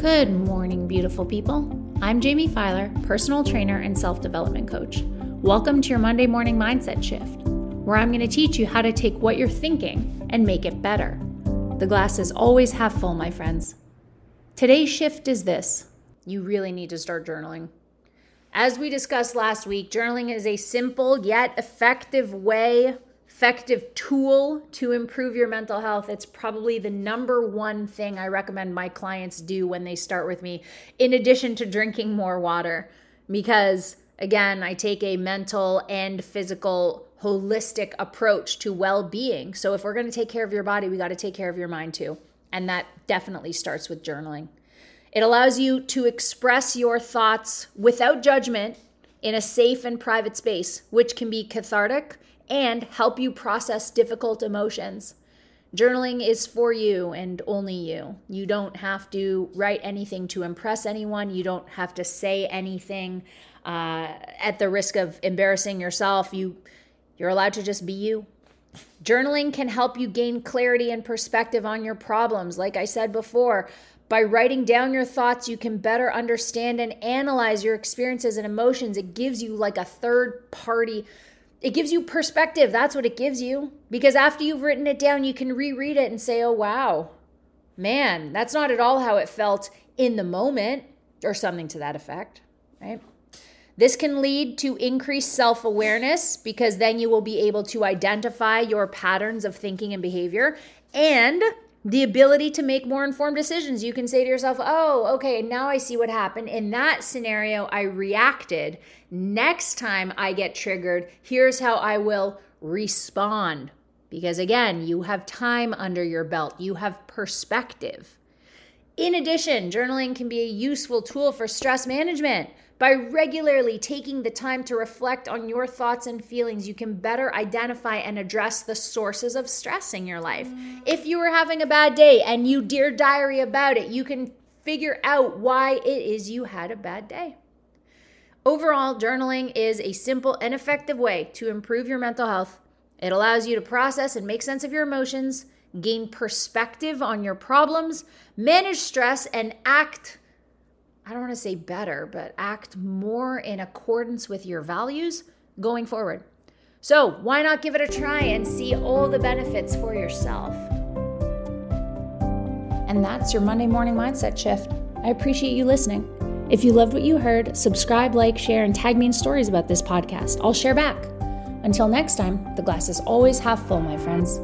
Good morning, beautiful people. I'm Jamie Filer, personal trainer and self development coach. Welcome to your Monday morning mindset shift, where I'm going to teach you how to take what you're thinking and make it better. The glass is always half full, my friends. Today's shift is this you really need to start journaling. As we discussed last week, journaling is a simple yet effective way effective tool to improve your mental health. It's probably the number one thing I recommend my clients do when they start with me, in addition to drinking more water. Because again, I take a mental and physical, holistic approach to well being. So if we're going to take care of your body, we got to take care of your mind too. And that definitely starts with journaling. It allows you to express your thoughts without judgment in a safe and private space, which can be cathartic and help you process difficult emotions. Journaling is for you and only you. You don't have to write anything to impress anyone. You don't have to say anything uh, at the risk of embarrassing yourself. You, you're allowed to just be you. Journaling can help you gain clarity and perspective on your problems. Like I said before, by writing down your thoughts, you can better understand and analyze your experiences and emotions. It gives you like a third party it gives you perspective. That's what it gives you. Because after you've written it down, you can reread it and say, oh, wow, man, that's not at all how it felt in the moment, or something to that effect, right? This can lead to increased self awareness because then you will be able to identify your patterns of thinking and behavior and the ability to make more informed decisions. You can say to yourself, oh, okay, now I see what happened. In that scenario, I reacted. Next time I get triggered, here's how I will respond. Because again, you have time under your belt, you have perspective. In addition, journaling can be a useful tool for stress management. By regularly taking the time to reflect on your thoughts and feelings, you can better identify and address the sources of stress in your life. If you were having a bad day and you dear diary about it, you can figure out why it is you had a bad day. Overall, journaling is a simple and effective way to improve your mental health. It allows you to process and make sense of your emotions, gain perspective on your problems, manage stress, and act I don't want to say better, but act more in accordance with your values going forward. So, why not give it a try and see all the benefits for yourself? And that's your Monday morning mindset shift. I appreciate you listening. If you loved what you heard, subscribe, like, share, and tag me in stories about this podcast. I'll share back. Until next time, the glass is always half full, my friends.